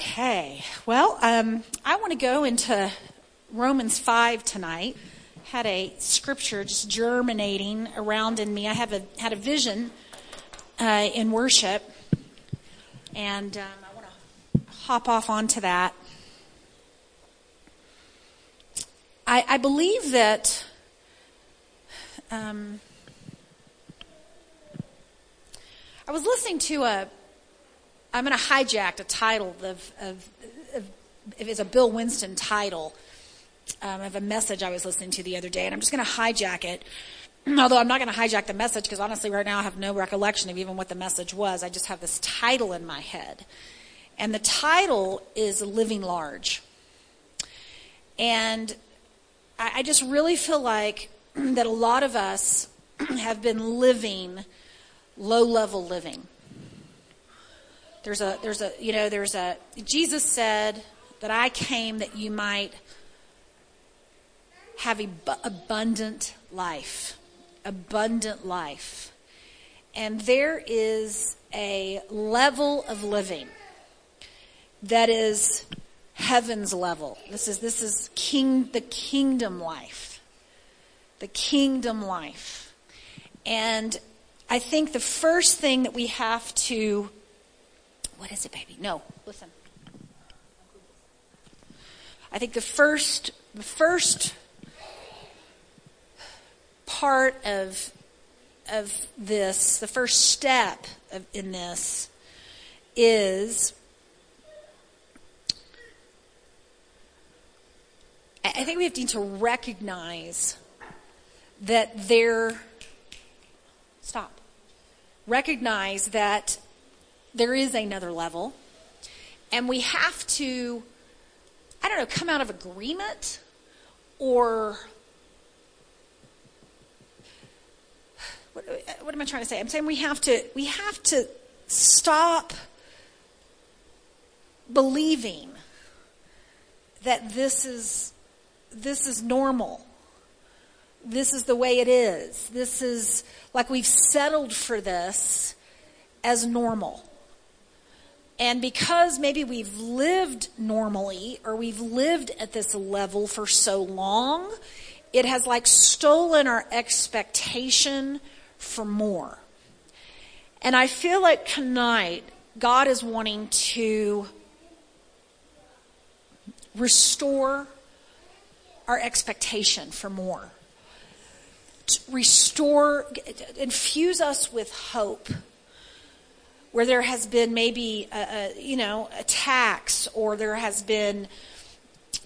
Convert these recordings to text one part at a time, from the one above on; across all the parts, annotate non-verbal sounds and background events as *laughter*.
Okay, well, um, I want to go into Romans 5 tonight. Had a scripture just germinating around in me. I have a, had a vision uh, in worship, and um, I want to hop off onto that. I, I believe that um, I was listening to a I'm going to hijack a title of, of, of, it's a Bill Winston title um, of a message I was listening to the other day, and I'm just going to hijack it. *clears throat* Although I'm not going to hijack the message because honestly, right now I have no recollection of even what the message was. I just have this title in my head, and the title is "Living Large." And I, I just really feel like *clears throat* that a lot of us *clears throat* have been living low-level living there's a, there's a, you know, there's a, Jesus said that I came that you might have abundant life. Abundant life. And there is a level of living that is heaven's level. This is, this is king, the kingdom life. The kingdom life. And I think the first thing that we have to what is it, baby? No, listen. I think the first, the first part of of this, the first step of, in this is I think we have to recognize that there stop. Recognize that there is another level. And we have to, I don't know, come out of agreement or what, what am I trying to say? I'm saying we have to we have to stop believing that this is this is normal. This is the way it is. This is like we've settled for this as normal. And because maybe we've lived normally or we've lived at this level for so long, it has like stolen our expectation for more. And I feel like tonight, God is wanting to restore our expectation for more. Restore, infuse us with hope where there has been maybe, a, a, you know, attacks or there has been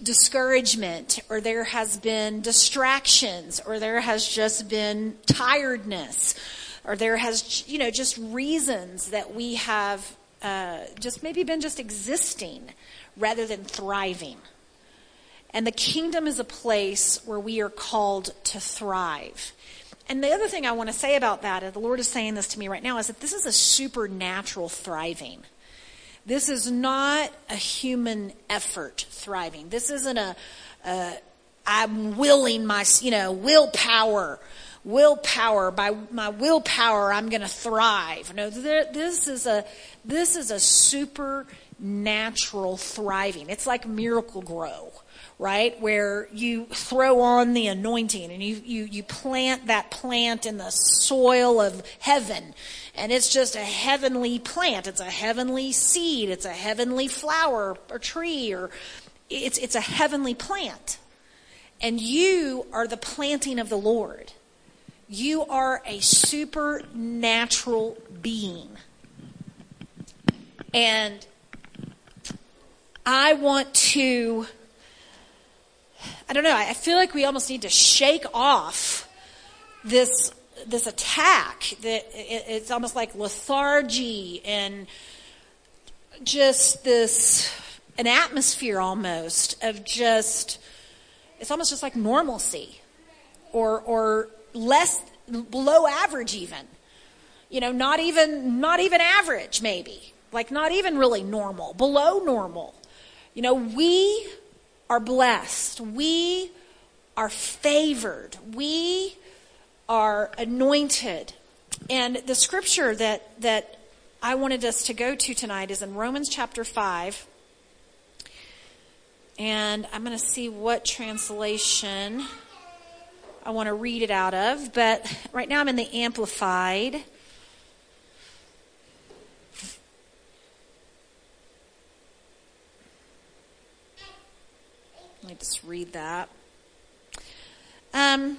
discouragement or there has been distractions or there has just been tiredness or there has, you know, just reasons that we have uh, just maybe been just existing rather than thriving. And the kingdom is a place where we are called to thrive. And the other thing I want to say about that, and the Lord is saying this to me right now, is that this is a supernatural thriving. This is not a human effort thriving. This isn't a, a I'm willing my, you know, willpower, willpower, by my willpower, I'm going to thrive. No, this is a, this is a supernatural thriving. It's like Miracle-Gro right? Where you throw on the anointing and you, you, you plant that plant in the soil of heaven. And it's just a heavenly plant. It's a heavenly seed. It's a heavenly flower or tree or it's, it's a heavenly plant. And you are the planting of the Lord. You are a supernatural being. And I want to I don't know, I feel like we almost need to shake off this this attack that it's almost like lethargy and just this an atmosphere almost of just it's almost just like normalcy or or less below average even. You know not even not even average maybe like not even really normal below normal. You know we are blessed. We are favored. We are anointed. And the scripture that, that I wanted us to go to tonight is in Romans chapter 5. And I'm going to see what translation I want to read it out of. But right now I'm in the Amplified. Read that. Um,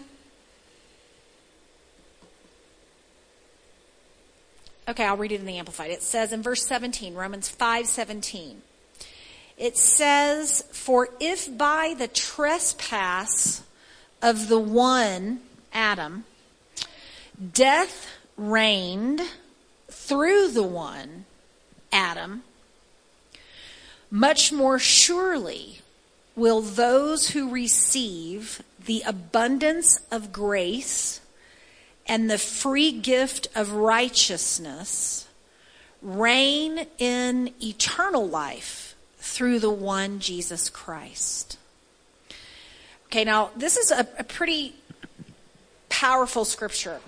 okay, I'll read it in the Amplified. It says in verse 17, Romans 5 17, it says, For if by the trespass of the one, Adam, death reigned through the one, Adam, much more surely will those who receive the abundance of grace and the free gift of righteousness reign in eternal life through the one Jesus Christ. Okay, now this is a, a pretty powerful scripture.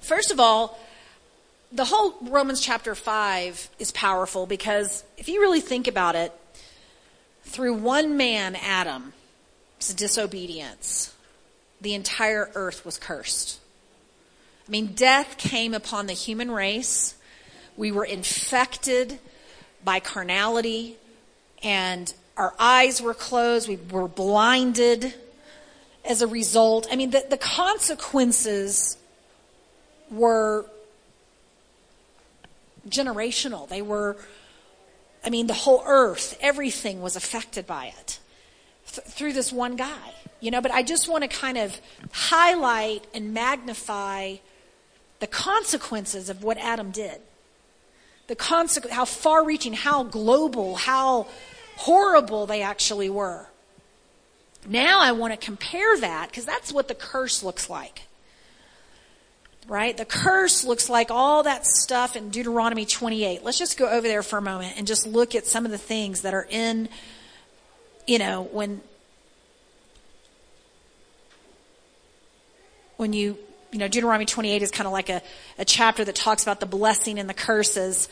First of all, the whole Romans chapter 5 is powerful because if you really think about it, through one man, Adam's disobedience, the entire earth was cursed. I mean, death came upon the human race. We were infected by carnality, and our eyes were closed. We were blinded as a result. I mean, the, the consequences were generational. They were I mean, the whole earth, everything was affected by it th- through this one guy, you know. But I just want to kind of highlight and magnify the consequences of what Adam did. The consequence, how far reaching, how global, how horrible they actually were. Now I want to compare that because that's what the curse looks like right? The curse looks like all that stuff in Deuteronomy 28. Let's just go over there for a moment and just look at some of the things that are in, you know, when, when you, you know, Deuteronomy 28 is kind of like a, a chapter that talks about the blessing and the curses.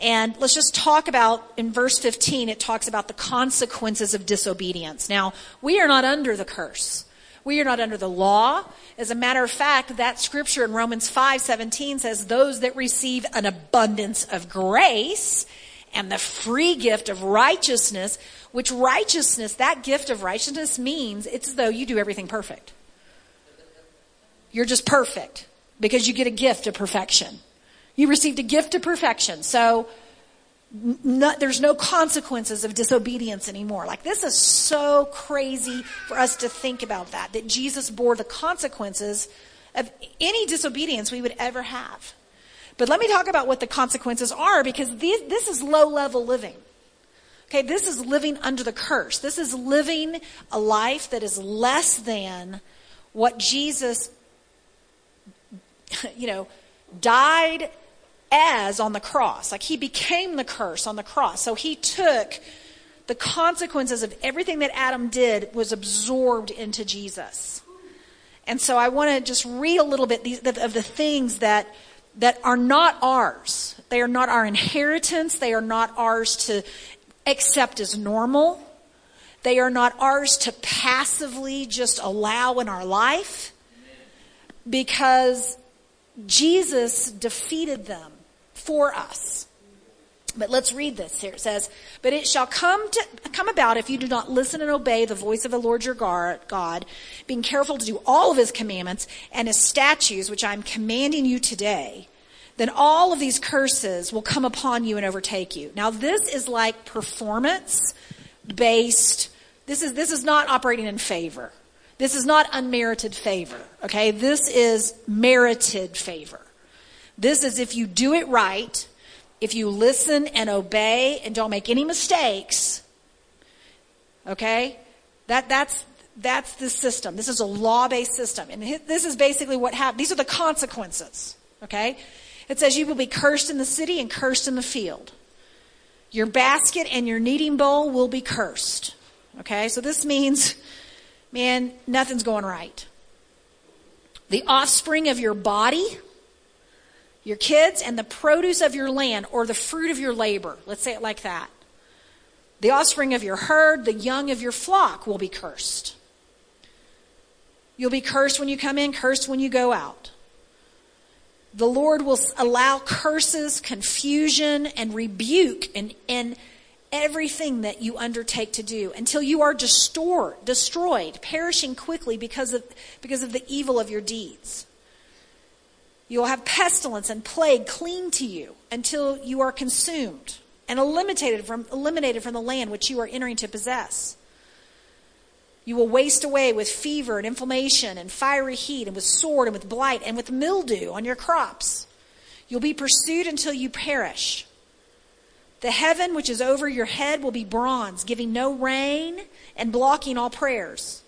And let's just talk about, in verse 15, it talks about the consequences of disobedience. Now, we are not under the curse. We are not under the law. As a matter of fact, that scripture in Romans 5 17 says, Those that receive an abundance of grace and the free gift of righteousness, which righteousness, that gift of righteousness means it's as though you do everything perfect. You're just perfect because you get a gift of perfection. You received a gift of perfection. So, no, there's no consequences of disobedience anymore. Like this is so crazy for us to think about that, that Jesus bore the consequences of any disobedience we would ever have. But let me talk about what the consequences are because this is low level living. Okay, this is living under the curse. This is living a life that is less than what Jesus, *laughs* you know, died as on the cross. Like he became the curse on the cross. So he took the consequences of everything that Adam did was absorbed into Jesus. And so I want to just read a little bit of the things that that are not ours. They are not our inheritance. They are not ours to accept as normal. They are not ours to passively just allow in our life because Jesus defeated them for us. But let's read this here. It says, But it shall come to come about if you do not listen and obey the voice of the Lord your God, being careful to do all of his commandments and his statutes, which I'm commanding you today, then all of these curses will come upon you and overtake you. Now this is like performance based. This is, this is not operating in favor. This is not unmerited favor. Okay. This is merited favor. This is if you do it right, if you listen and obey and don't make any mistakes, okay? That, that's, that's the system. This is a law-based system. And this is basically what happened. These are the consequences, okay? It says you will be cursed in the city and cursed in the field. Your basket and your kneading bowl will be cursed. Okay? So this means, man, nothing's going right. The offspring of your body your kids and the produce of your land or the fruit of your labor. Let's say it like that. The offspring of your herd, the young of your flock will be cursed. You'll be cursed when you come in, cursed when you go out. The Lord will allow curses, confusion, and rebuke and, and everything that you undertake to do until you are destroyed, destroyed, perishing quickly because of, because of the evil of your deeds. You will have pestilence and plague cling to you until you are consumed and eliminated from, eliminated from the land which you are entering to possess. You will waste away with fever and inflammation and fiery heat and with sword and with blight and with mildew on your crops. You'll be pursued until you perish. The heaven which is over your head will be bronze, giving no rain and blocking all prayers.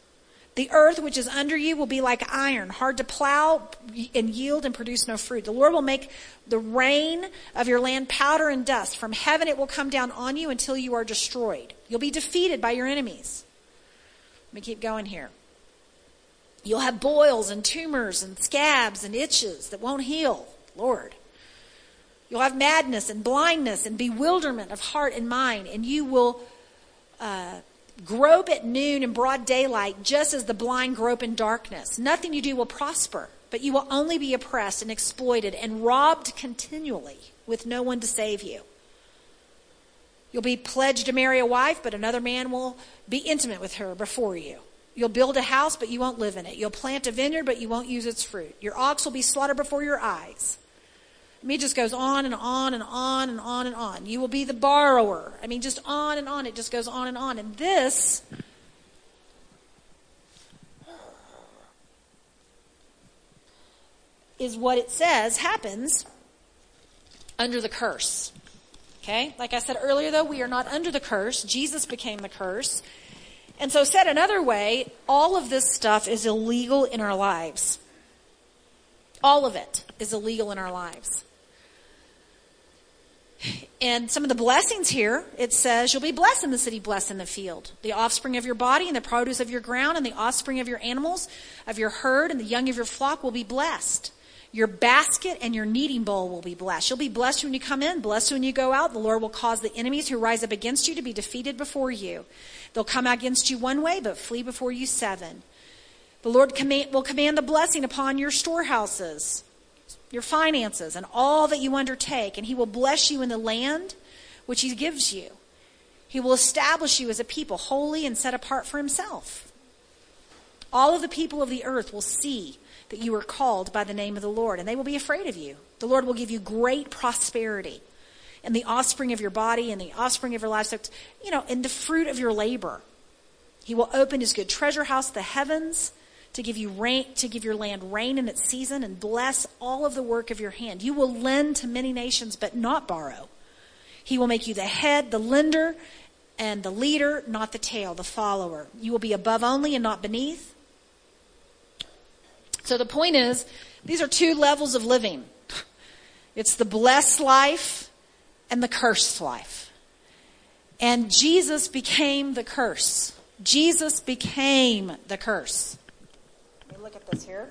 The earth which is under you will be like iron, hard to plow and yield and produce no fruit. The Lord will make the rain of your land powder and dust. From heaven it will come down on you until you are destroyed. You'll be defeated by your enemies. Let me keep going here. You'll have boils and tumors and scabs and itches that won't heal. Lord. You'll have madness and blindness and bewilderment of heart and mind, and you will uh, grope at noon in broad daylight, just as the blind grope in darkness. Nothing you do will prosper, but you will only be oppressed and exploited and robbed continually with no one to save you. You'll be pledged to marry a wife, but another man will be intimate with her before you. You'll build a house, but you won't live in it. You'll plant a vineyard, but you won't use its fruit. Your ox will be slaughtered before your eyes. I mean, it just goes on and on and on and on and on. You will be the borrower. I mean, just on and on. It just goes on and on. And this is what it says happens under the curse. Okay? Like I said earlier, though, we are not under the curse. Jesus became the curse. And so, said another way, all of this stuff is illegal in our lives. All of it is illegal in our lives. And some of the blessings here, it says, you'll be blessed in the city, blessed in the field. The offspring of your body and the produce of your ground and the offspring of your animals, of your herd and the young of your flock will be blessed. Your basket and your kneading bowl will be blessed. You'll be blessed when you come in, blessed when you go out. The Lord will cause the enemies who rise up against you to be defeated before you. They'll come against you one way, but flee before you seven. The Lord will command the blessing upon your storehouses your finances, and all that you undertake, and He will bless you in the land which He gives you. He will establish you as a people holy and set apart for Himself. All of the people of the earth will see that you are called by the name of the Lord, and they will be afraid of you. The Lord will give you great prosperity and the offspring of your body and the offspring of your livestock, you know, and the fruit of your labor. He will open his good treasure house, the heavens, to give you rain, to give your land rain in its season and bless all of the work of your hand. You will lend to many nations, but not borrow. He will make you the head, the lender, and the leader, not the tail, the follower. You will be above only and not beneath. So the point is, these are two levels of living. It's the blessed life and the cursed life. And Jesus became the curse. Jesus became the curse look at this here.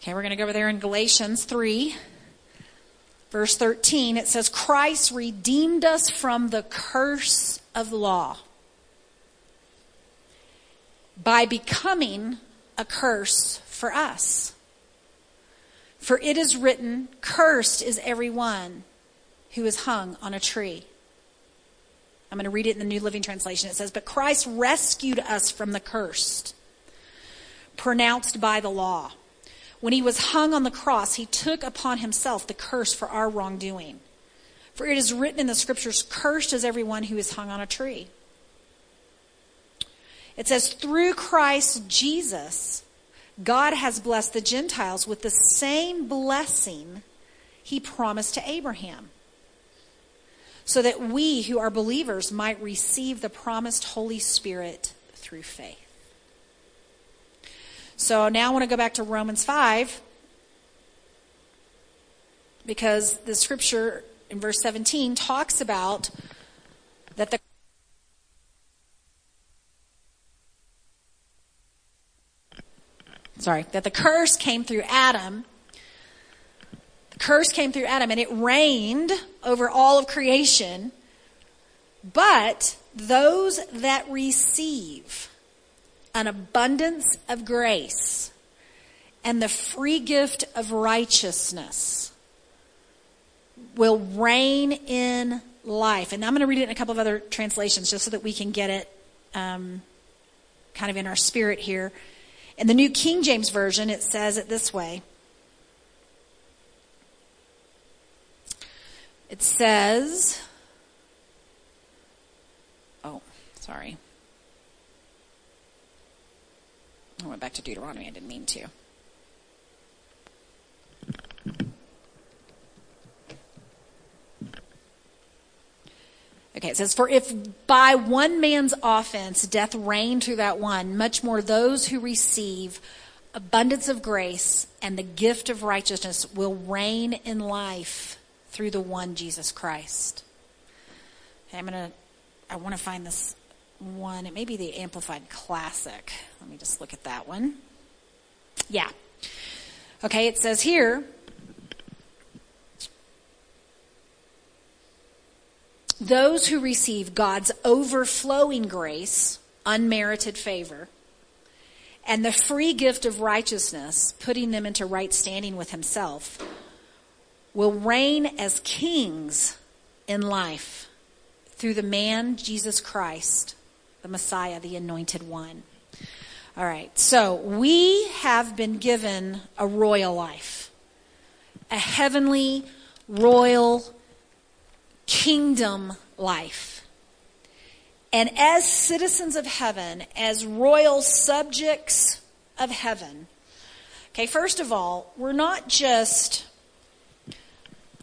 Okay, we're going to go over there in Galatians 3, verse 13. It says, Christ redeemed us from the curse of the law by becoming a curse for us. For it is written, Cursed is everyone who is hung on a tree. I'm going to read it in the New Living Translation. It says, But Christ rescued us from the curse pronounced by the law. When he was hung on the cross, he took upon himself the curse for our wrongdoing. For it is written in the scriptures, Cursed is everyone who is hung on a tree. It says, Through Christ Jesus, God has blessed the Gentiles with the same blessing he promised to Abraham so that we who are believers might receive the promised Holy Spirit through faith. So now I want to go back to Romans 5 because the scripture in verse 17 talks about that the sorry, that the curse came through Adam The Curse came through Adam and it reigned over all of creation. But those that receive an abundance of grace and the free gift of righteousness will reign in life. And I'm going to read it in a couple of other translations just so that we can get it um, kind of in our spirit here. In the New King James Version, it says it this way. It says, oh, sorry. I went back to Deuteronomy. I didn't mean to. Okay, it says, For if by one man's offense death reigned through that one, much more those who receive abundance of grace and the gift of righteousness will reign in life through the one Jesus Christ. I'm gonna, I want to find this one. It may be the Amplified Classic. Let me just look at that one. Yeah. Okay, it says here, those who receive God's overflowing grace, unmerited favor, and the free gift of righteousness, putting them into right standing with Himself, will reign as kings in life through the man Jesus Christ, the Messiah, the anointed one. All right, so we have been given a royal life, a heavenly, royal kingdom life. And as citizens of heaven, as royal subjects of heaven, okay, first of all, we're not just,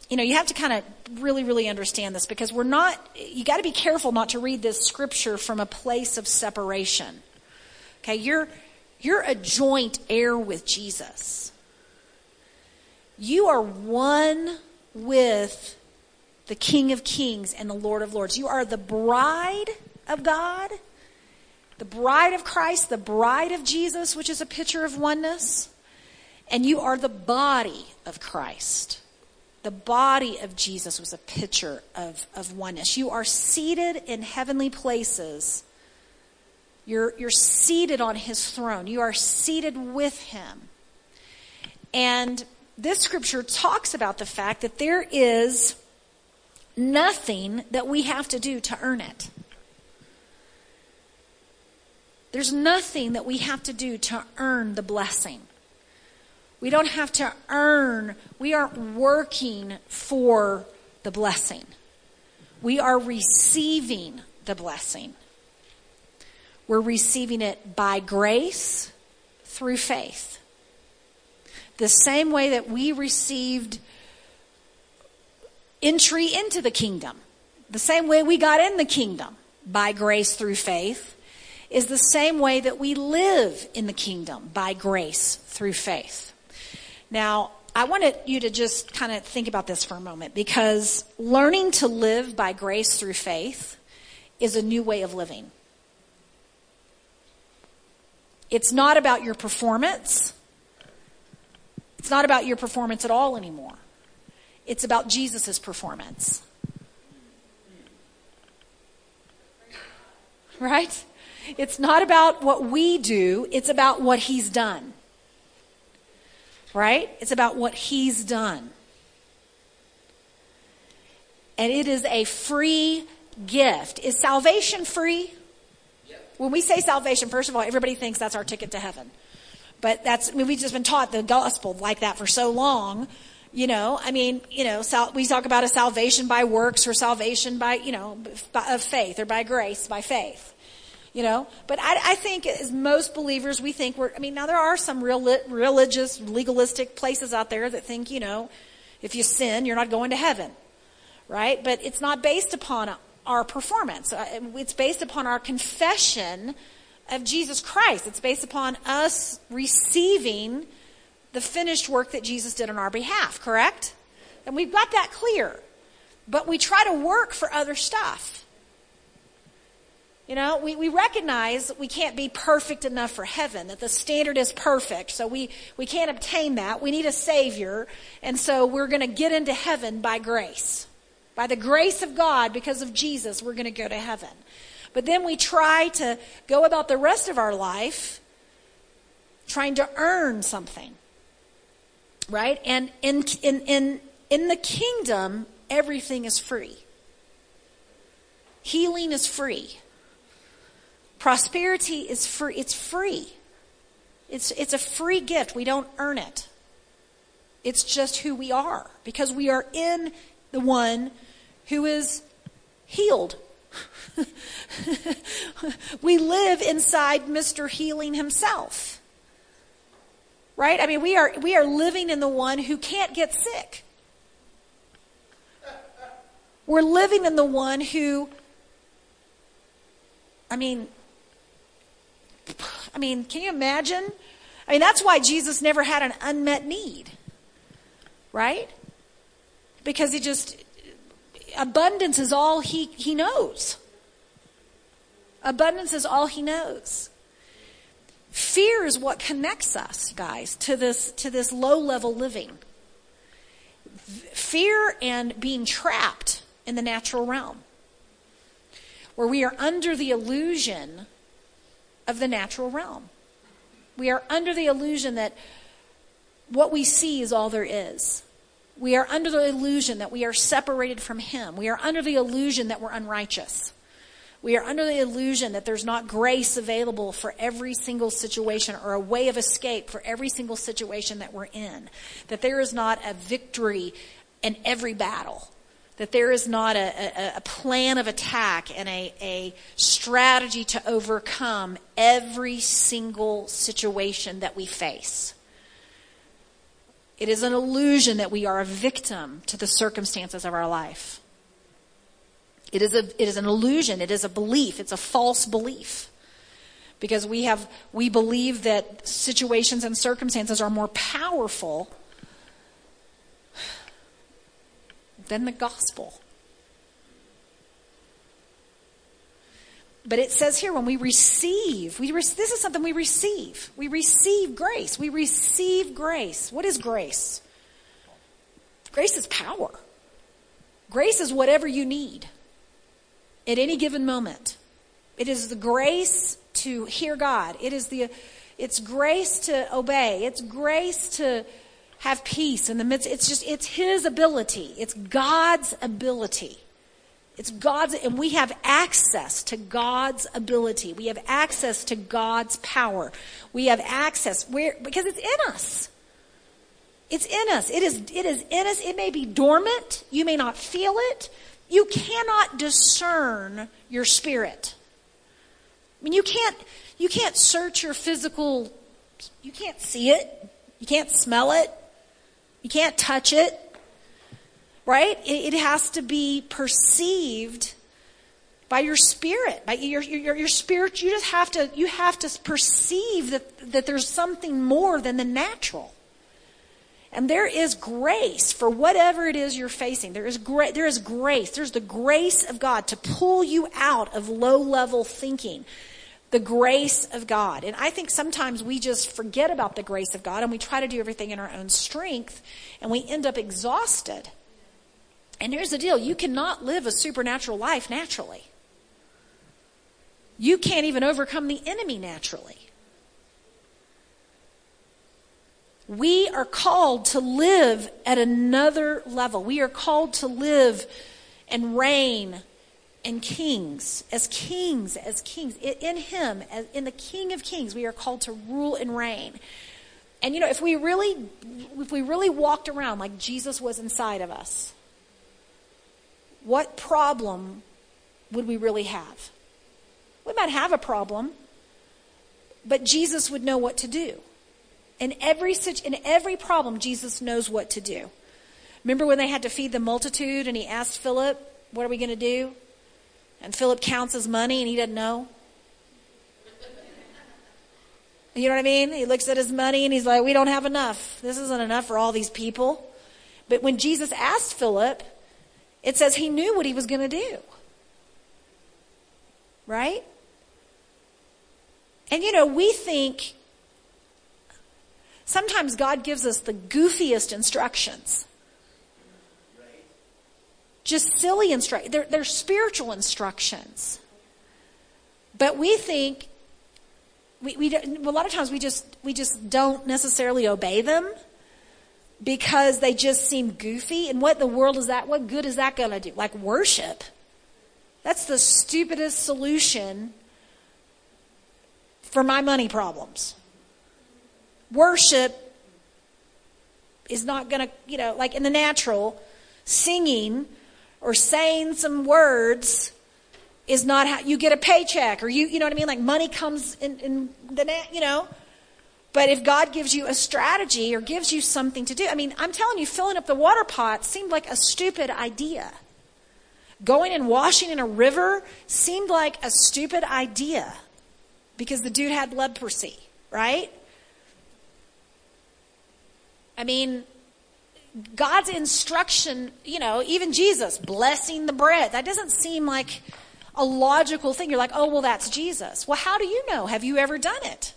you know, you have to kind of really, really understand this because we're not, you got to be careful not to read this scripture from a place of separation. Okay, you're, you're a joint heir with Jesus. You are one with the King of Kings and the Lord of Lords. You are the bride of God, the bride of Christ, the bride of Jesus, which is a picture of oneness. And you are the body of Christ. The body of Jesus was a picture of, of oneness. You are seated in heavenly places. You're, you're seated on his throne. You are seated with him. And this scripture talks about the fact that there is nothing that we have to do to earn it. There's nothing that we have to do to earn the blessing. We don't have to earn, we aren't working for the blessing. We are receiving the blessing. We're receiving it by grace through faith. The same way that we received entry into the kingdom. The same way we got in the kingdom by grace through faith is the same way that we live in the kingdom by grace through faith. Now, I wanted you to just kind of think about this for a moment because learning to live by grace through faith is a new way of living. It's not about your performance. It's not about your performance at all anymore. It's about Jesus' performance. Right? It's not about what we do, it's about what he's done. Right? It's about what he's done. And it is a free gift. Is salvation free? When we say salvation, first of all, everybody thinks that's our ticket to heaven. But that's, I mean, we've just been taught the gospel like that for so long you know, I mean, you know, sal- we talk about a salvation by works or salvation by, you know, by, of faith or by grace, by faith. You know, but I, I think as most believers, we think we're, I mean, now there are some real religious, legalistic places out there that think, you know, if you sin, you're not going to heaven. Right? But it's not based upon our performance. Uh, it's based upon our confession of Jesus Christ. It's based upon us receiving the finished work that Jesus did on our behalf, correct? And we've got that clear. But we try to work for other stuff. You know, we, we recognize we can't be perfect enough for heaven, that the standard is perfect. So we, we can't obtain that. We need a savior. And so we're going to get into heaven by grace. By the grace of God, because of Jesus, we're going to go to heaven. But then we try to go about the rest of our life trying to earn something. Right? And in, in, in, in the kingdom, everything is free. Healing is free. Prosperity is free. It's free. It's, it's a free gift. We don't earn it. It's just who we are because we are in the one who is healed. *laughs* we live inside Mr. Healing himself. Right? I mean, we are, we are living in the one who can't get sick. We're living in the one who, I mean, I mean, can you imagine? I mean, that's why Jesus never had an unmet need. Right? Because he just, abundance is all he, he knows. Abundance is all he knows. Fear is what connects us, guys, to this, to this low level living. Fear and being trapped in the natural realm, where we are under the illusion of the natural realm. We are under the illusion that what we see is all there is. We are under the illusion that we are separated from Him. We are under the illusion that we're unrighteous. We are under the illusion that there's not grace available for every single situation or a way of escape for every single situation that we're in. That there is not a victory in every battle that there is not a, a, a, plan of attack and a, a strategy to overcome every single situation that we face. It is an illusion that we are a victim to the circumstances of our life. It is, a, it is an illusion. It is a belief. It's a false belief. Because we have, we believe that situations and circumstances are more powerful than the gospel. But it says here when we receive, we re- this is something we receive. We receive grace. We receive grace. What is grace? Grace is power. Grace is whatever you need at any given moment. It is the grace to hear God. It is the, it's grace to obey. It's grace to have peace in the midst. It's just, it's His ability. It's God's ability. It's God's, and we have access to God's ability. We have access to God's power. We have access where, because it's in us. It's in us. It is, it is in us. It may be dormant. You may not feel it. You cannot discern your spirit. I mean, you can't, you can't search your physical, you can't see it. You can't smell it. You can't touch it, right? It, it has to be perceived by your spirit, by your, your, your spirit. You just have to, you have to perceive that, that there's something more than the natural. And there is grace for whatever it is you're facing. There is gra- there is grace. There's the grace of God to pull you out of low level thinking the grace of God. And I think sometimes we just forget about the grace of God and we try to do everything in our own strength and we end up exhausted. And here's the deal you cannot live a supernatural life naturally. You can't even overcome the enemy naturally. We are called to live at another level. We are called to live and reign and kings, as kings, as kings. In Him, as in the King of Kings, we are called to rule and reign. And you know, if we really, if we really walked around like Jesus was inside of us, what problem would we really have? We might have a problem, but Jesus would know what to do. In every in every problem, Jesus knows what to do. Remember when they had to feed the multitude and he asked Philip, "What are we going to do?" And Philip counts his money and he doesn't know. You know what I mean? He looks at his money and he's like, we don't have enough. This isn't enough for all these people. But when Jesus asked Philip, it says he knew what he was going to do. Right? And you know, we think sometimes God gives us the goofiest instructions. Just silly instructions. They're, they're spiritual instructions. But we think, we, we, a lot of times we just, we just don't necessarily obey them because they just seem goofy. And what the world is that? What good is that going to do? Like worship. That's the stupidest solution for my money problems. Worship is not going to, you know, like in the natural, singing or saying some words is not how you get a paycheck or you, you know what I mean? Like money comes in, in the, you know. But if God gives you a strategy or gives you something to do, I mean, I'm telling you, filling up the water pot seemed like a stupid idea. Going and washing in a river seemed like a stupid idea because the dude had leprosy, right? I mean, God's instruction, you know, even Jesus blessing the bread, that doesn't seem like a logical thing. You're like, oh, well, that's Jesus. Well, how do you know? Have you ever done it?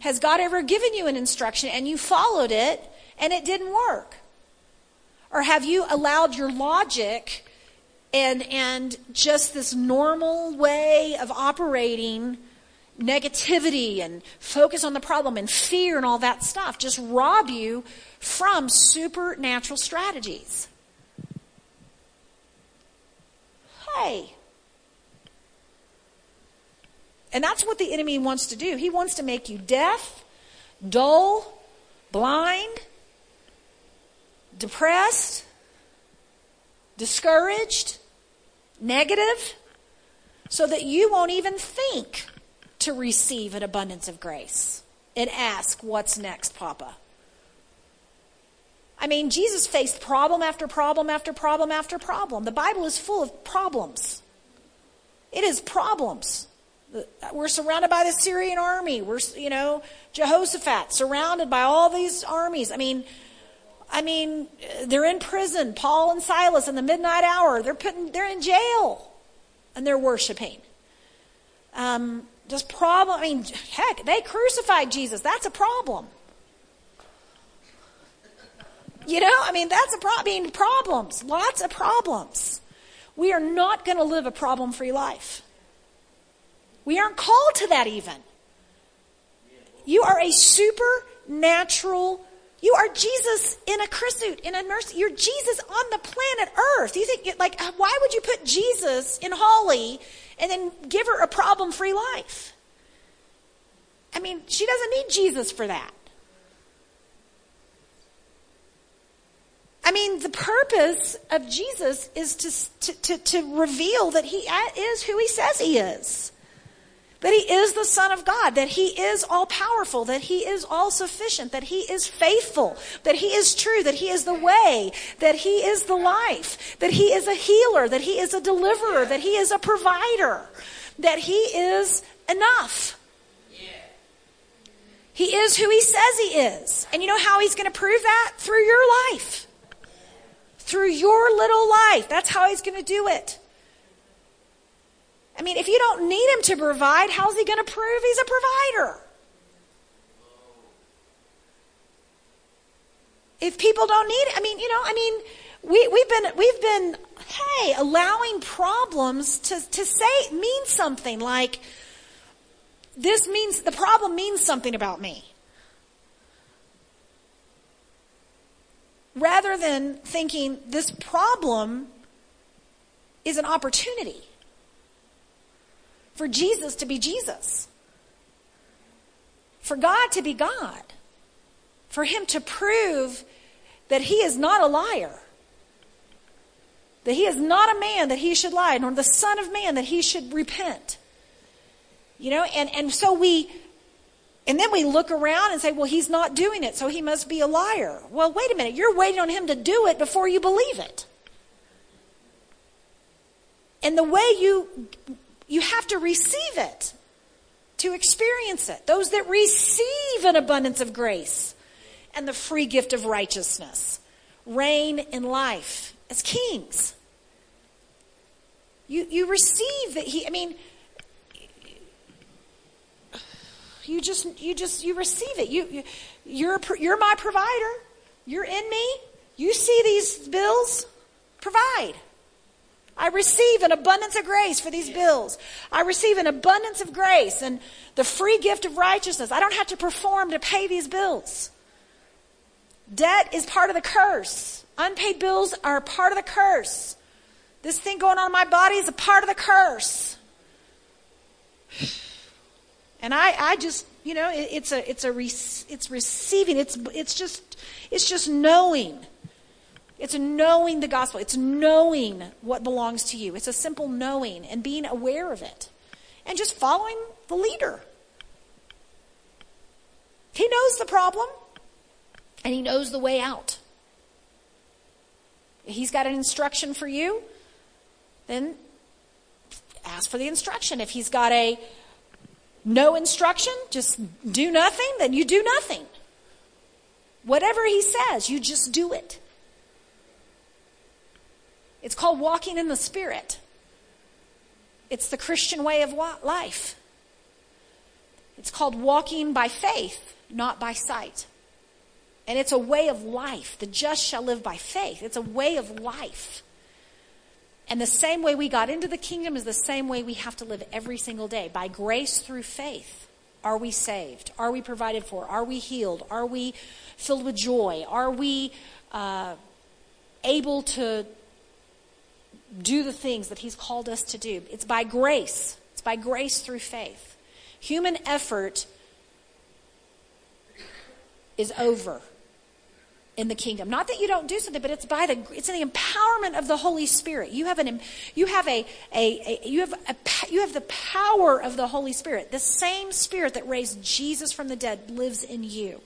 Has God ever given you an instruction and you followed it and it didn't work? Or have you allowed your logic and and just this normal way of operating negativity and focus on the problem and fear and all that stuff just rob you from supernatural strategies. Hey. And that's what the enemy wants to do. He wants to make you deaf, dull, blind, depressed, discouraged, negative, so that you won't even think to receive an abundance of grace and ask, What's next, Papa? I mean, Jesus faced problem after problem after problem after problem. The Bible is full of problems. It is problems. We're surrounded by the Syrian army. We're, you know, Jehoshaphat surrounded by all these armies. I mean, I mean, they're in prison. Paul and Silas in the midnight hour. They're putting, they're in jail, and they're worshiping. Um, just problem. I mean, heck, they crucified Jesus. That's a problem. You know, I mean, that's a problem. I mean, problems, lots of problems. We are not going to live a problem-free life. We aren't called to that even. You are a supernatural you are Jesus in a chrysuit, in a nurse. You're Jesus on the planet Earth. You think, like, why would you put Jesus in Holly and then give her a problem free life? I mean, she doesn't need Jesus for that. I mean, the purpose of Jesus is to, to, to, to reveal that he is who he says he is that he is the Son of God, that he is all powerful, that he is all sufficient, that he is faithful, that he is true, that he is the way, that he is the life, that he is a healer, that he is a deliverer, that he is a provider, that he is enough. He is who he says he is. And you know how he's going to prove that? Through your life. Through your little life. That's how he's going to do it. I mean, if you don't need him to provide, how's he going to prove he's a provider? If people don't need, it, I mean, you know, I mean, we, we've been, we've been, hey, allowing problems to, to say, mean something like, this means, the problem means something about me. Rather than thinking this problem is an opportunity for Jesus to be Jesus, for God to be God, for Him to prove that He is not a liar, that He is not a man that He should lie, nor the Son of Man that He should repent. You know, and, and so we, and then we look around and say, well, He's not doing it, so He must be a liar. Well, wait a minute, you're waiting on Him to do it before you believe it. And the way you you have to receive it to experience it. Those that receive an abundance of grace and the free gift of righteousness reign in life as kings. You, you receive that he, I mean, You just, you just, you receive it. You, you you're, you're my provider. You're in me. You see these bills. Provide. I receive an abundance of grace for these bills. I receive an abundance of grace and the free gift of righteousness. I don't have to perform to pay these bills. Debt is part of the curse. Unpaid bills are part of the curse. This thing going on in my body is a part of the curse. And I, I just, you know, it, it's a, it's a, it's receiving. It's, it's just, it's just knowing. It's knowing the gospel. It's knowing what belongs to you. It's a simple knowing and being aware of it and just following the leader. He knows the problem and he knows the way out. He's got an instruction for you, then ask for the instruction. If he's got a no instruction, just do nothing, then you do nothing. Whatever he says, you just do it. It's called walking in the Spirit. It's the Christian way of life. It's called walking by faith, not by sight. And it's a way of life. The just shall live by faith. It's a way of life. And the same way we got into the kingdom is the same way we have to live every single day. By grace through faith. Are we saved? Are we provided for? Are we healed? Are we filled with joy? Are we uh, able to do the things that He's called us to do. It's by grace. It's by grace through faith. Human effort is over in the kingdom. Not that you don't do something, but it's by the it's in the empowerment of the Holy Spirit. You have an you have a, a, a you have a you have the power of the Holy Spirit. The same Spirit that raised Jesus from the dead lives in you.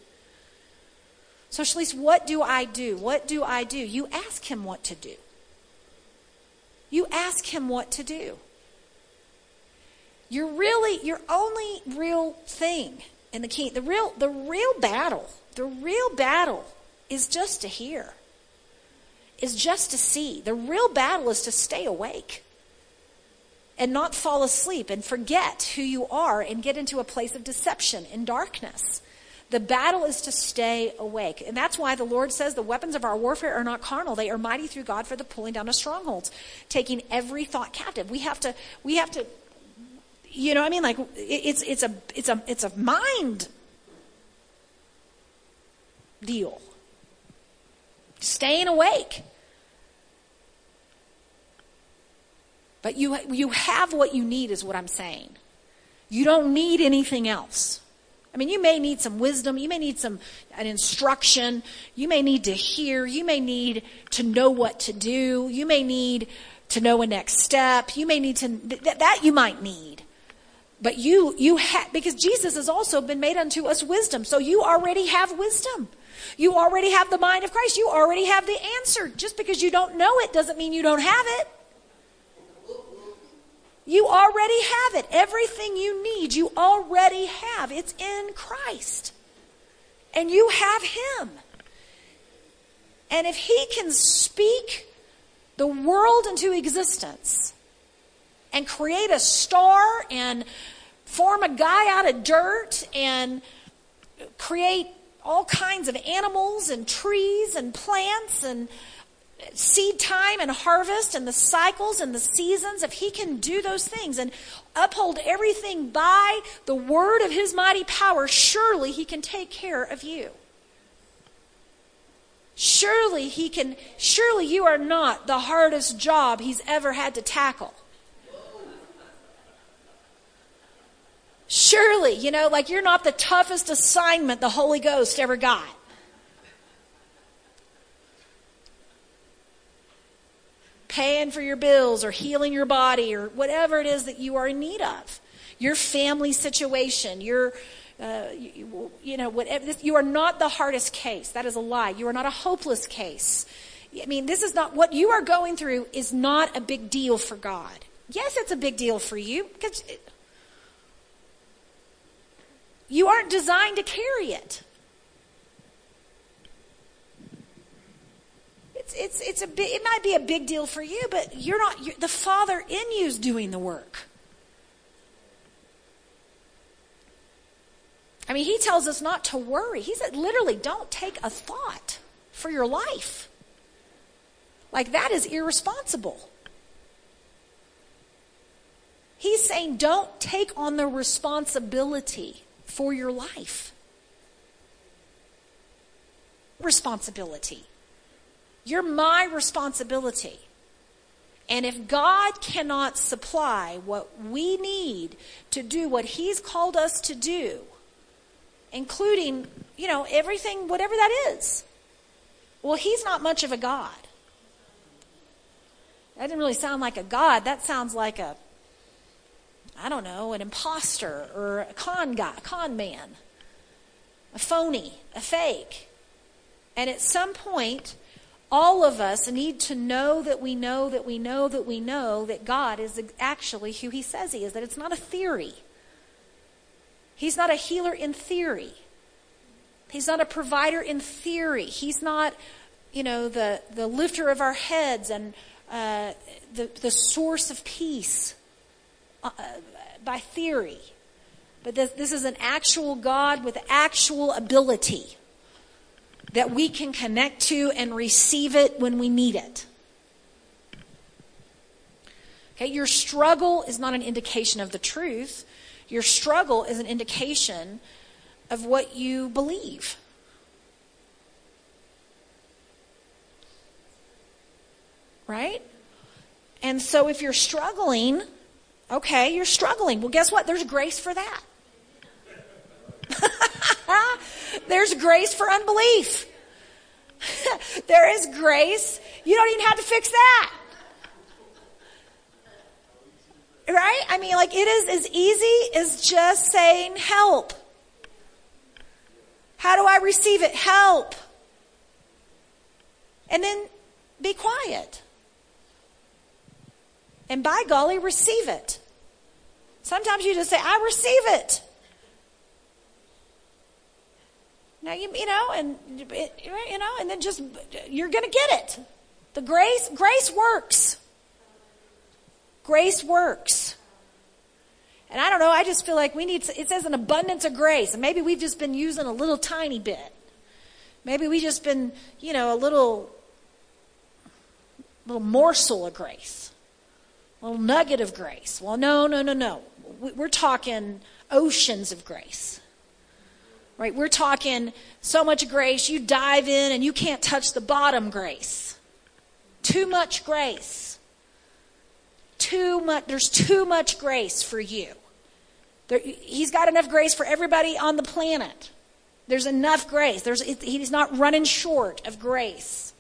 So, Shalise, what do I do? What do I do? You ask him what to do. You ask him what to do. You're really, your only real thing in the king, the real, the real battle, the real battle is just to hear, is just to see. The real battle is to stay awake and not fall asleep and forget who you are and get into a place of deception in darkness. The battle is to stay awake. And that's why the Lord says the weapons of our warfare are not carnal. They are mighty through God for the pulling down of strongholds, taking every thought captive. We have to, we have to, you know, what I mean, like, it's, it's a, it's a, it's a mind deal. Staying awake. But you, you have what you need is what I'm saying. You don't need anything else. I mean, you may need some wisdom. You may need some, an instruction. You may need to hear. You may need to know what to do. You may need to know a next step. You may need to, th- that you might need. But you, you have, because Jesus has also been made unto us wisdom. So you already have wisdom. You already have the mind of Christ. You already have the answer. Just because you don't know it doesn't mean you don't have it. You already have it. Everything you need, you already have. It's in Christ. And you have Him. And if He can speak the world into existence and create a star and form a guy out of dirt and create all kinds of animals and trees and plants and seed time and harvest and the cycles and the seasons, if he can do those things and uphold everything by the word of his mighty power, surely he can take care of you. Surely he can, surely you are not the hardest job he's ever had to tackle. Surely, you know, like you're not the toughest assignment the Holy Ghost ever got. Paying for your bills or healing your body or whatever it is that you are in need of. Your family situation, your, uh, you, you, know, whatever, you are not the hardest case. That is a lie. You are not a hopeless case. I mean, this is not, what you are going through is not a big deal for God. Yes, it's a big deal for you because you aren't designed to carry it. It's, it's, it's a it might be a big deal for you, but you're not, you're, the Father in you is doing the work. I mean, he tells us not to worry. He said, literally, don't take a thought for your life. Like, that is irresponsible. He's saying, don't take on the responsibility for your life. Responsibility. You're my responsibility. And if God cannot supply what we need to do what He's called us to do, including, you know, everything, whatever that is, well, He's not much of a God. That didn't really sound like a God. That sounds like a, I don't know, an impostor or a con guy, a con man, a phony, a fake. And at some point, all of us need to know that we know that we know that we know that God is actually who He says He is, that it's not a theory. He's not a healer in theory. He's not a provider in theory. He's not, you know, the, the lifter of our heads and uh, the, the source of peace uh, by theory. But this, this is an actual God with actual ability that we can connect to and receive it when we need it. Okay, your struggle is not an indication of the truth. Your struggle is an indication of what you believe. Right? And so if you're struggling, okay, you're struggling. Well, guess what? There's grace for that. *laughs* There's grace for unbelief. *laughs* there is grace. You don't even have to fix that. Right? I mean, like, it is as easy as just saying, help. How do I receive it? Help. And then be quiet. And by golly, receive it. Sometimes you just say, I receive it. Now you you know, and you know, and then just you're going to get it. The grace grace works. Grace works. And I don't know, I just feel like we need it says an abundance of grace. And maybe we've just been using a little tiny bit. Maybe we've just been, you know, a little little morsel of grace. A little nugget of grace. Well, no, no, no, no. We're talking oceans of grace right? We're talking so much grace, you dive in and you can't touch the bottom grace. Too much grace. Too much, there's too much grace for you. There, he's got enough grace for everybody on the planet. There's enough grace. There's, he's not running short of grace.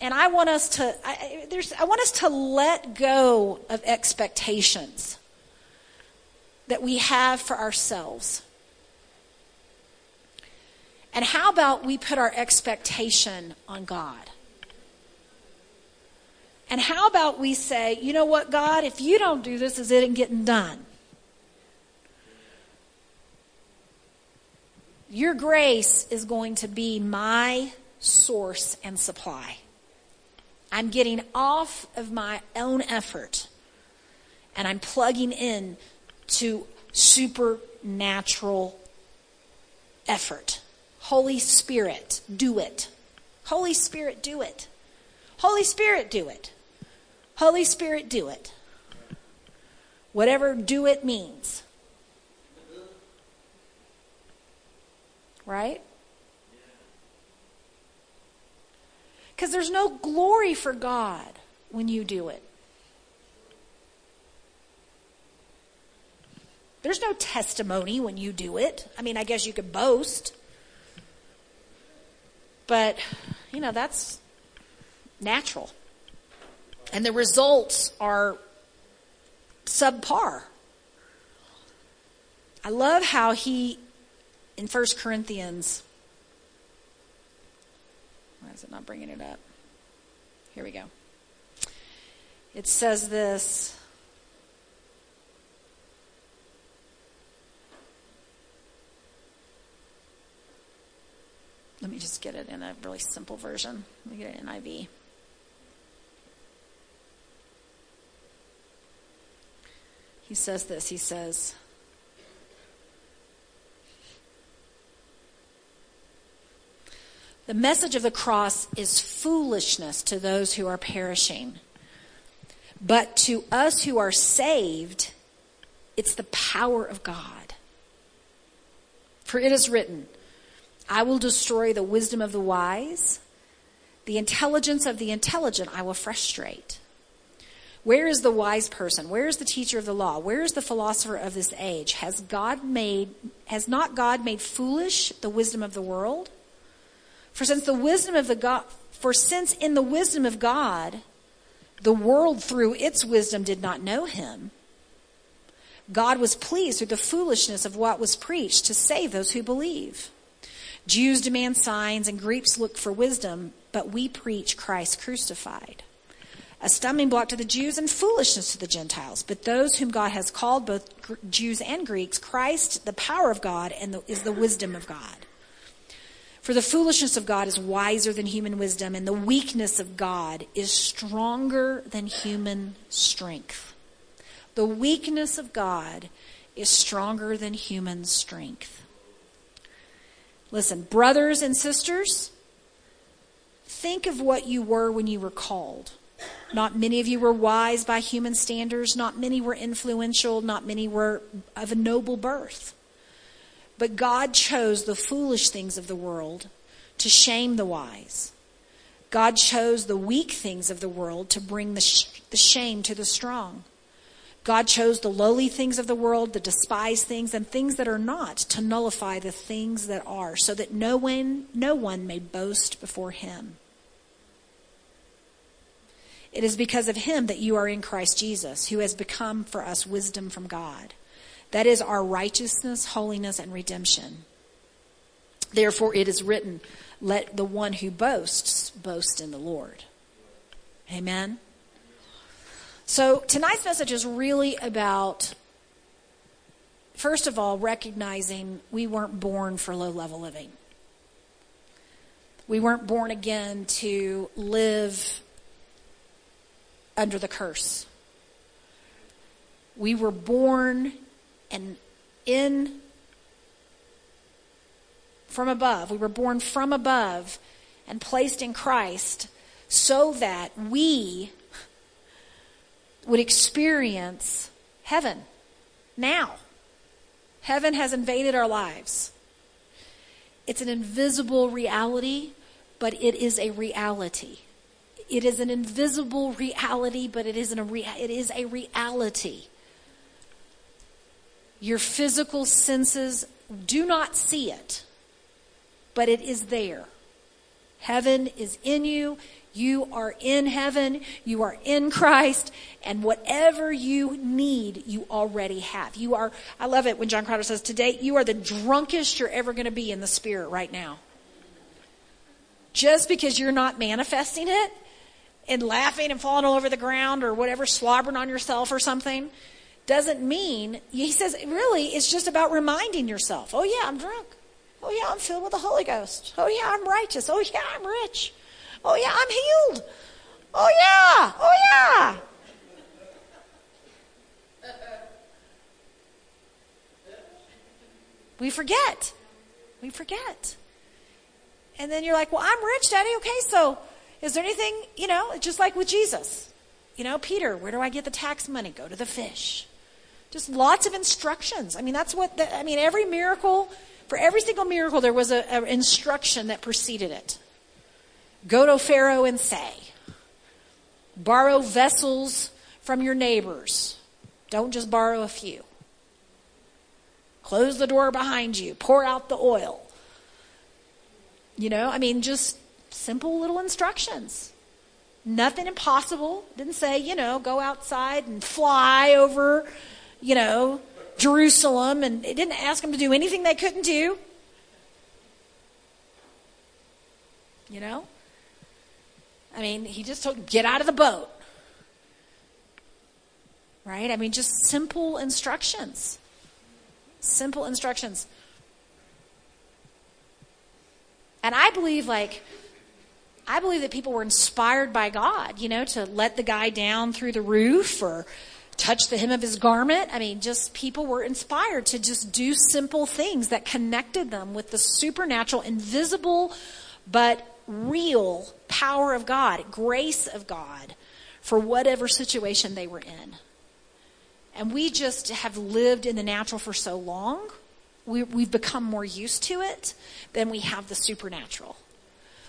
And I want us to, I, I want us to let go of expectations that we have for ourselves. And how about we put our expectation on God? And how about we say, you know what, God, if you don't do this, is it ain't getting done? Your grace is going to be my source and supply. I'm getting off of my own effort and I'm plugging in to supernatural effort. Holy Spirit, do it. Holy Spirit, do it. Holy Spirit, do it. Holy Spirit, do it. Whatever do it means. Right? Because there's no glory for God when you do it. There's no testimony when you do it. I mean, I guess you could boast. But, you know, that's natural. And the results are subpar. I love how he, in 1 Corinthians, why is it not bringing it up? Here we go. It says this let me just get it in a really simple version. Let me get it in NIV. He says this. He says, The message of the cross is foolishness to those who are perishing. But to us who are saved, it's the power of God. For it is written, I will destroy the wisdom of the wise, the intelligence of the intelligent I will frustrate. Where is the wise person? Where is the teacher of the law? Where is the philosopher of this age? Has God made, has not God made foolish the wisdom of the world? For since the wisdom of the God, for since in the wisdom of God, the world through its wisdom did not know him, God was pleased through the foolishness of what was preached to save those who believe. Jews demand signs and Greeks look for wisdom, but we preach Christ crucified. A stumbling block to the Jews and foolishness to the Gentiles. But those whom God has called, both Jews and Greeks, Christ, the power of God, and the, is the wisdom of God. For the foolishness of God is wiser than human wisdom, and the weakness of God is stronger than human strength. The weakness of God is stronger than human strength. Listen, brothers and sisters, think of what you were when you were called. Not many of you were wise by human standards. Not many were influential. Not many were of a noble birth. But God chose the foolish things of the world to shame the wise. God chose the weak things of the world to bring the, sh- the shame to the strong. God chose the lowly things of the world, the despised things, and things that are not to nullify the things that are, so that no one, no one may boast before him. It is because of him that you are in Christ Jesus, who has become for us wisdom from God. That is our righteousness, holiness, and redemption. Therefore it is written, let the one who boasts boast in the Lord. Amen. So tonight's message is really about, first of all, recognizing we weren't born for low level living. We weren't born again to live under the curse. We were born and in from above. We were born from above and placed in Christ so that we would experience heaven now. Heaven has invaded our lives. It's an invisible reality, but it is a reality. It is an invisible reality, but it isn't a rea- it is a reality. Your physical senses do not see it, but it is there. Heaven is in you. You are in heaven. You are in Christ. And whatever you need, you already have. You are, I love it when John Crowder says, today, you are the drunkest you're ever going to be in the spirit right now. Just because you're not manifesting it and laughing and falling all over the ground or whatever, slobbering on yourself or something, doesn't mean, he says, really, it's just about reminding yourself, oh yeah, I'm drunk. Oh yeah, I'm filled with the Holy Ghost. Oh yeah, I'm righteous. Oh yeah, I'm rich. Oh, yeah, I'm healed. Oh, yeah. Oh, yeah. We forget. We forget. And then you're like, well, I'm rich, Daddy. Okay, so is there anything, you know, just like with Jesus? You know, Peter, where do I get the tax money? Go to the fish. Just lots of instructions. I mean, that's what, the, I mean, every miracle, for every single miracle, there was an instruction that preceded it. Go to Pharaoh and say, borrow vessels from your neighbors. Don't just borrow a few. Close the door behind you. Pour out the oil. You know, I mean, just simple little instructions. Nothing impossible. Didn't say, you know, go outside and fly over, you know, Jerusalem. And it didn't ask them to do anything they couldn't do. You know? I mean, he just told get out of the boat. Right? I mean, just simple instructions. Simple instructions. And I believe, like, I believe that people were inspired by God, you know, to let the guy down through the roof or touch the hem of his garment. I mean, just people were inspired to just do simple things that connected them with the supernatural, invisible but real power of God, grace of God for whatever situation they were in. And we just have lived in the natural for so long, we, we've become more used to it than we have the supernatural.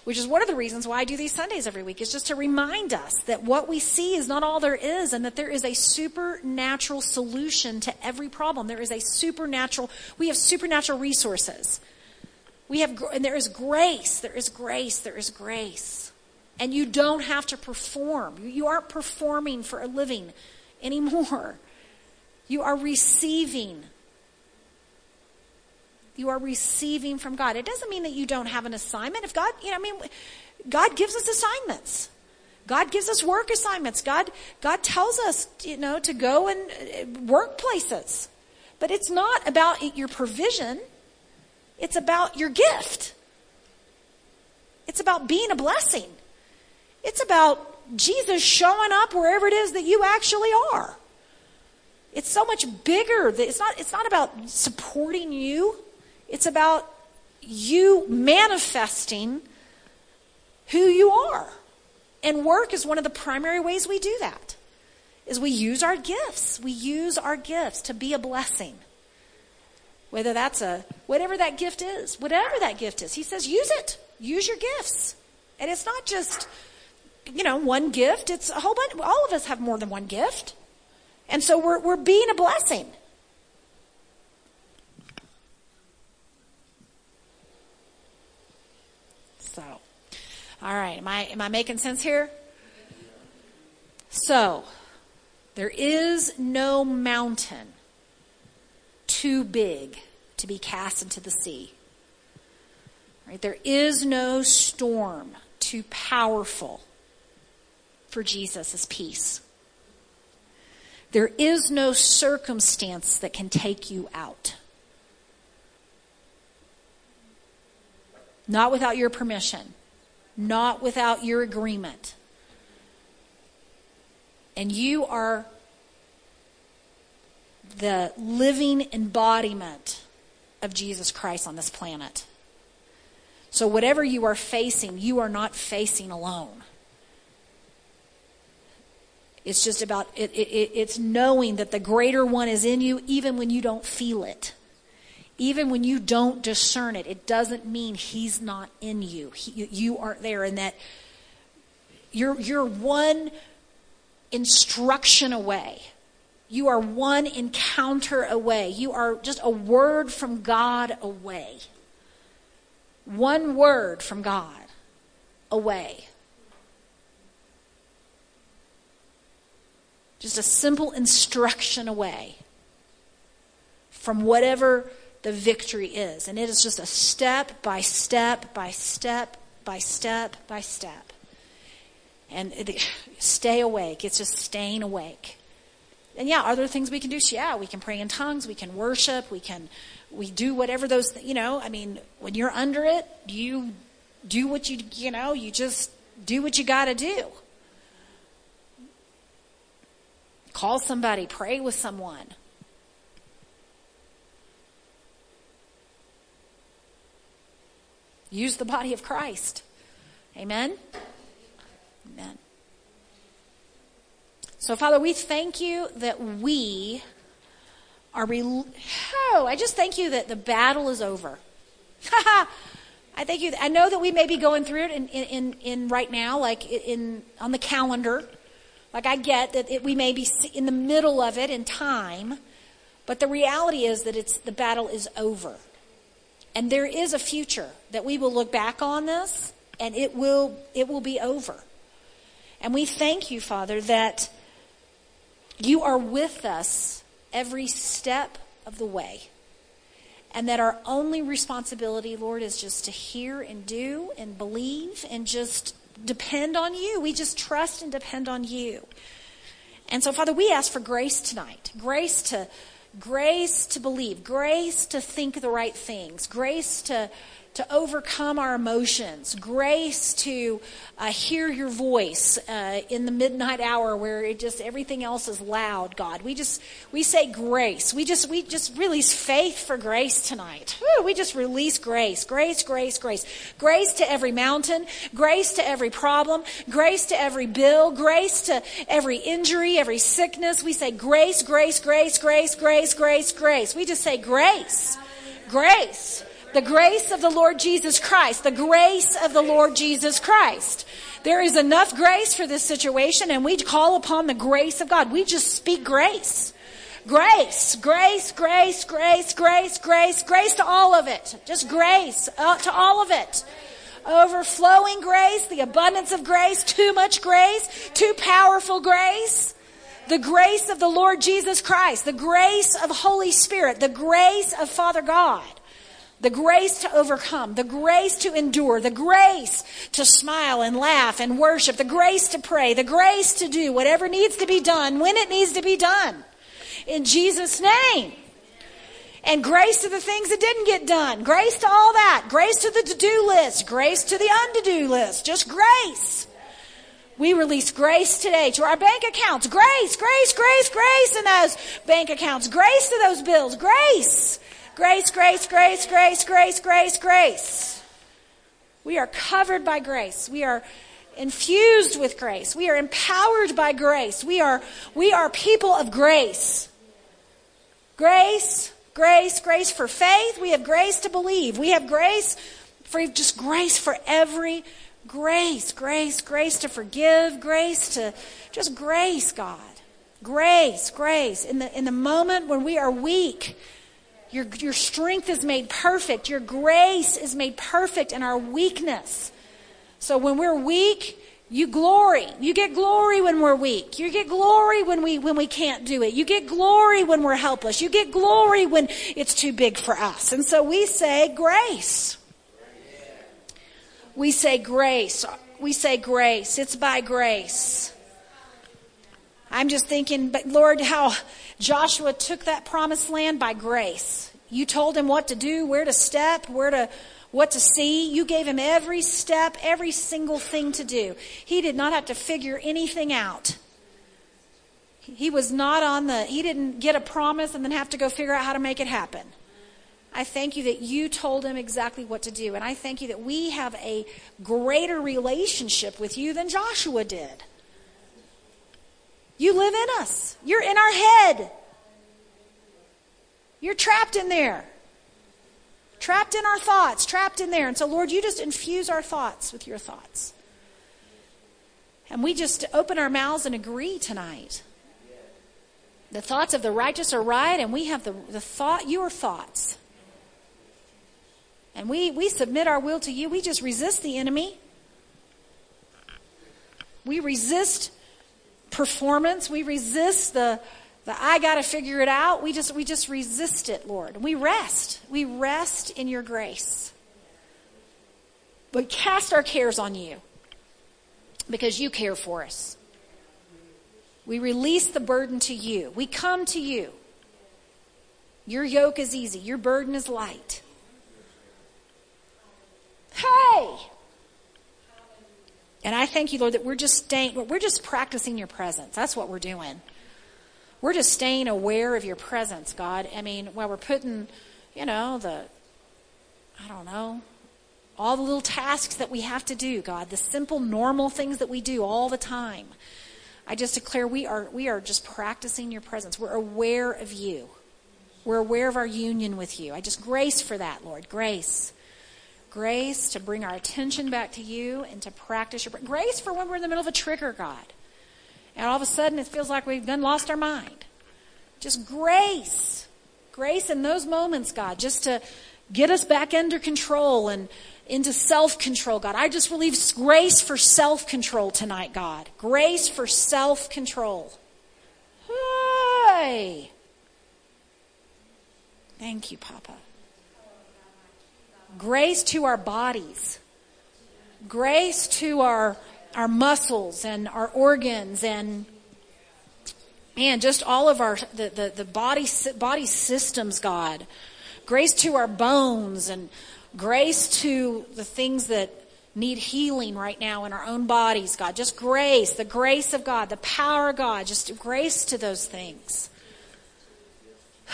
Which is one of the reasons why I do these Sundays every week, is just to remind us that what we see is not all there is and that there is a supernatural solution to every problem. There is a supernatural, we have supernatural resources. We have, and there is grace, there is grace, there is grace. And you don't have to perform. You aren't performing for a living anymore. You are receiving. You are receiving from God. It doesn't mean that you don't have an assignment. If God, you know, I mean, God gives us assignments. God gives us work assignments. God, God tells us, you know, to go and uh, work places. But it's not about your provision. It's about your gift. It's about being a blessing. It's about Jesus showing up wherever it is that you actually are. It's so much bigger. It's not, it's not about supporting you. It's about you manifesting who you are. And work is one of the primary ways we do that. Is we use our gifts. We use our gifts to be a blessing. Whether that's a whatever that gift is, whatever that gift is. He says use it. Use your gifts. And it's not just you know, one gift. It's a whole bunch all of us have more than one gift. And so we're, we're being a blessing. So, all right. Am I, am I making sense here? So, there is no mountain too big to be cast into the sea. Right? There is no storm too powerful for Jesus' is peace. There is no circumstance that can take you out. Not without your permission. Not without your agreement. And you are the living embodiment of Jesus Christ on this planet. So, whatever you are facing, you are not facing alone. It's just about, it, it, it's knowing that the greater one is in you even when you don't feel it. Even when you don't discern it, it doesn't mean he's not in you. He, you aren't there and that you're, you're one instruction away. You are one encounter away. You are just a word from God away. One word from God away just a simple instruction away from whatever the victory is. And it is just a step by step by step by step by step. And it, stay awake. It's just staying awake. And yeah, are there things we can do? Yeah, we can pray in tongues, we can worship, we can we do whatever those you know, I mean, when you're under it, you do what you you know, you just do what you got to do. Call somebody, pray with someone. Use the body of Christ. Amen? Amen. So, Father, we thank you that we are. Re- oh, I just thank you that the battle is over. *laughs* I thank you. I know that we may be going through it in, in, in right now, like in on the calendar. Like I get that it, we may be in the middle of it in time, but the reality is that it's the battle is over. And there is a future that we will look back on this and it will it will be over. And we thank you, Father, that you are with us every step of the way. And that our only responsibility, Lord, is just to hear and do and believe and just depend on you. We just trust and depend on you. And so, Father, we ask for grace tonight. Grace to grace to believe, grace to think the right things, grace to to overcome our emotions, grace to uh, hear your voice uh, in the midnight hour where it just everything else is loud. God, we just we say grace. We just we just release faith for grace tonight. Woo, we just release grace, grace, grace, grace, grace to every mountain, grace to every problem, grace to every bill, grace to every injury, every sickness. We say grace, grace, grace, grace, grace, grace, grace. We just say grace, grace. The grace of the Lord Jesus Christ. The grace of the Lord Jesus Christ. There is enough grace for this situation and we call upon the grace of God. We just speak grace. Grace, grace, grace, grace, grace, grace, grace to all of it. Just grace uh, to all of it. Overflowing grace, the abundance of grace, too much grace, too powerful grace. The grace of the Lord Jesus Christ, the grace of Holy Spirit, the grace of Father God the grace to overcome, the grace to endure, the grace to smile and laugh and worship, the grace to pray, the grace to do whatever needs to be done when it needs to be done. In Jesus' name. And grace to the things that didn't get done. Grace to all that. Grace to the to-do list. Grace to the undo do list. Just grace. We release grace today to our bank accounts. Grace, grace, grace, grace in those bank accounts. Grace to those bills. Grace. Grace, grace, grace, grace, grace, grace, grace. We are covered by grace. We are infused with grace. We are empowered by grace. We are, we are people of grace. Grace, grace, grace for faith. We have grace to believe. We have grace for just grace for every grace, grace, grace to forgive, grace to just grace, God. Grace, grace. In the, in the moment when we are weak, your, your strength is made perfect. Your grace is made perfect in our weakness. So when we're weak, you glory. You get glory when we're weak. You get glory when we, when we can't do it. You get glory when we're helpless. You get glory when it's too big for us. And so we say grace. We say grace. We say grace. It's by grace. I'm just thinking, but Lord, how Joshua took that promised land by grace. You told him what to do, where to step, where to, what to see. You gave him every step, every single thing to do. He did not have to figure anything out. He was not on the, he didn't get a promise and then have to go figure out how to make it happen. I thank you that you told him exactly what to do. And I thank you that we have a greater relationship with you than Joshua did. You live in us. You're in our head. You're trapped in there. Trapped in our thoughts, trapped in there. And so, Lord, you just infuse our thoughts with your thoughts. And we just open our mouths and agree tonight. The thoughts of the righteous are right, and we have the, the thought, your thoughts. And we, we submit our will to you. We just resist the enemy. We resist performance. We resist the, the I got to figure it out. We just, we just resist it, Lord. We rest. We rest in your grace. But cast our cares on you because you care for us. We release the burden to you. We come to you. Your yoke is easy. Your burden is light. Hey! And I thank you, Lord, that we're just staying, we're just practicing your presence. That's what we're doing. We're just staying aware of your presence, God. I mean, while we're putting, you know, the, I don't know, all the little tasks that we have to do, God, the simple, normal things that we do all the time. I just declare we are, we are just practicing your presence. We're aware of you. We're aware of our union with you. I just grace for that, Lord. Grace grace to bring our attention back to you and to practice your grace for when we're in the middle of a trigger, God. And all of a sudden it feels like we've done lost our mind. Just grace. Grace in those moments, God, just to get us back under control and into self control, God. I just release grace for self control tonight, God. Grace for self control. Hey. Thank you, Papa grace to our bodies, grace to our, our muscles and our organs and man, just all of our, the, the, the body, body systems, God. Grace to our bones and Grace to the things that need healing right now in our own bodies, God. Just grace, the grace of God, the power of God, just grace to those things.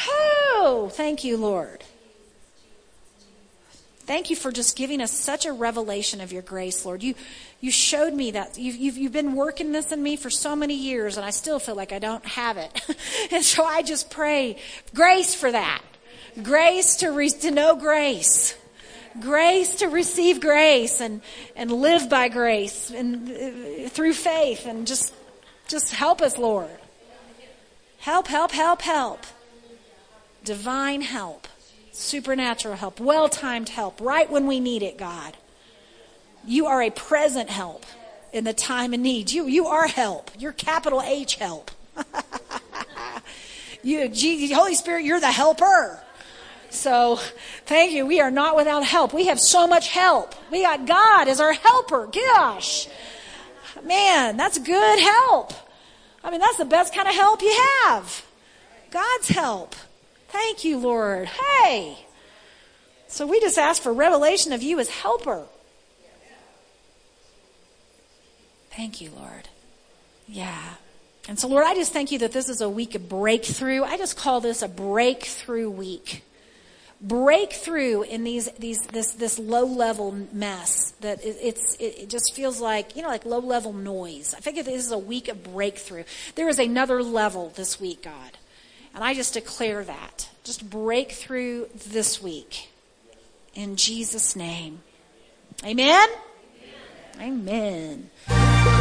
Oh, thank you, Lord. Thank you for just giving us such a revelation of your grace, Lord. You, you showed me that. You've, you've, you've been working this in me for so many years, and I still feel like I don't have it. *laughs* and so I just pray grace for that. Grace to, re- to know grace grace to receive grace and, and live by grace and uh, through faith and just just help us lord help help help help divine help supernatural help well-timed help right when we need it god you are a present help in the time of need you you are help you're capital h help *laughs* you Jesus, holy spirit you're the helper so thank you. We are not without help. We have so much help. We got God as our helper. Gosh. Man, that's good help. I mean, that's the best kind of help you have. God's help. Thank you, Lord. Hey. So we just ask for revelation of you as helper. Thank you, Lord. Yeah. And so, Lord, I just thank you that this is a week of breakthrough. I just call this a breakthrough week breakthrough in these these this this low level mess that it, it's it, it, just feels like you know like low level noise. I figure this is a week of breakthrough. There is another level this week, God, and I just declare that just breakthrough this week in Jesus' name. Amen. Amen. Amen.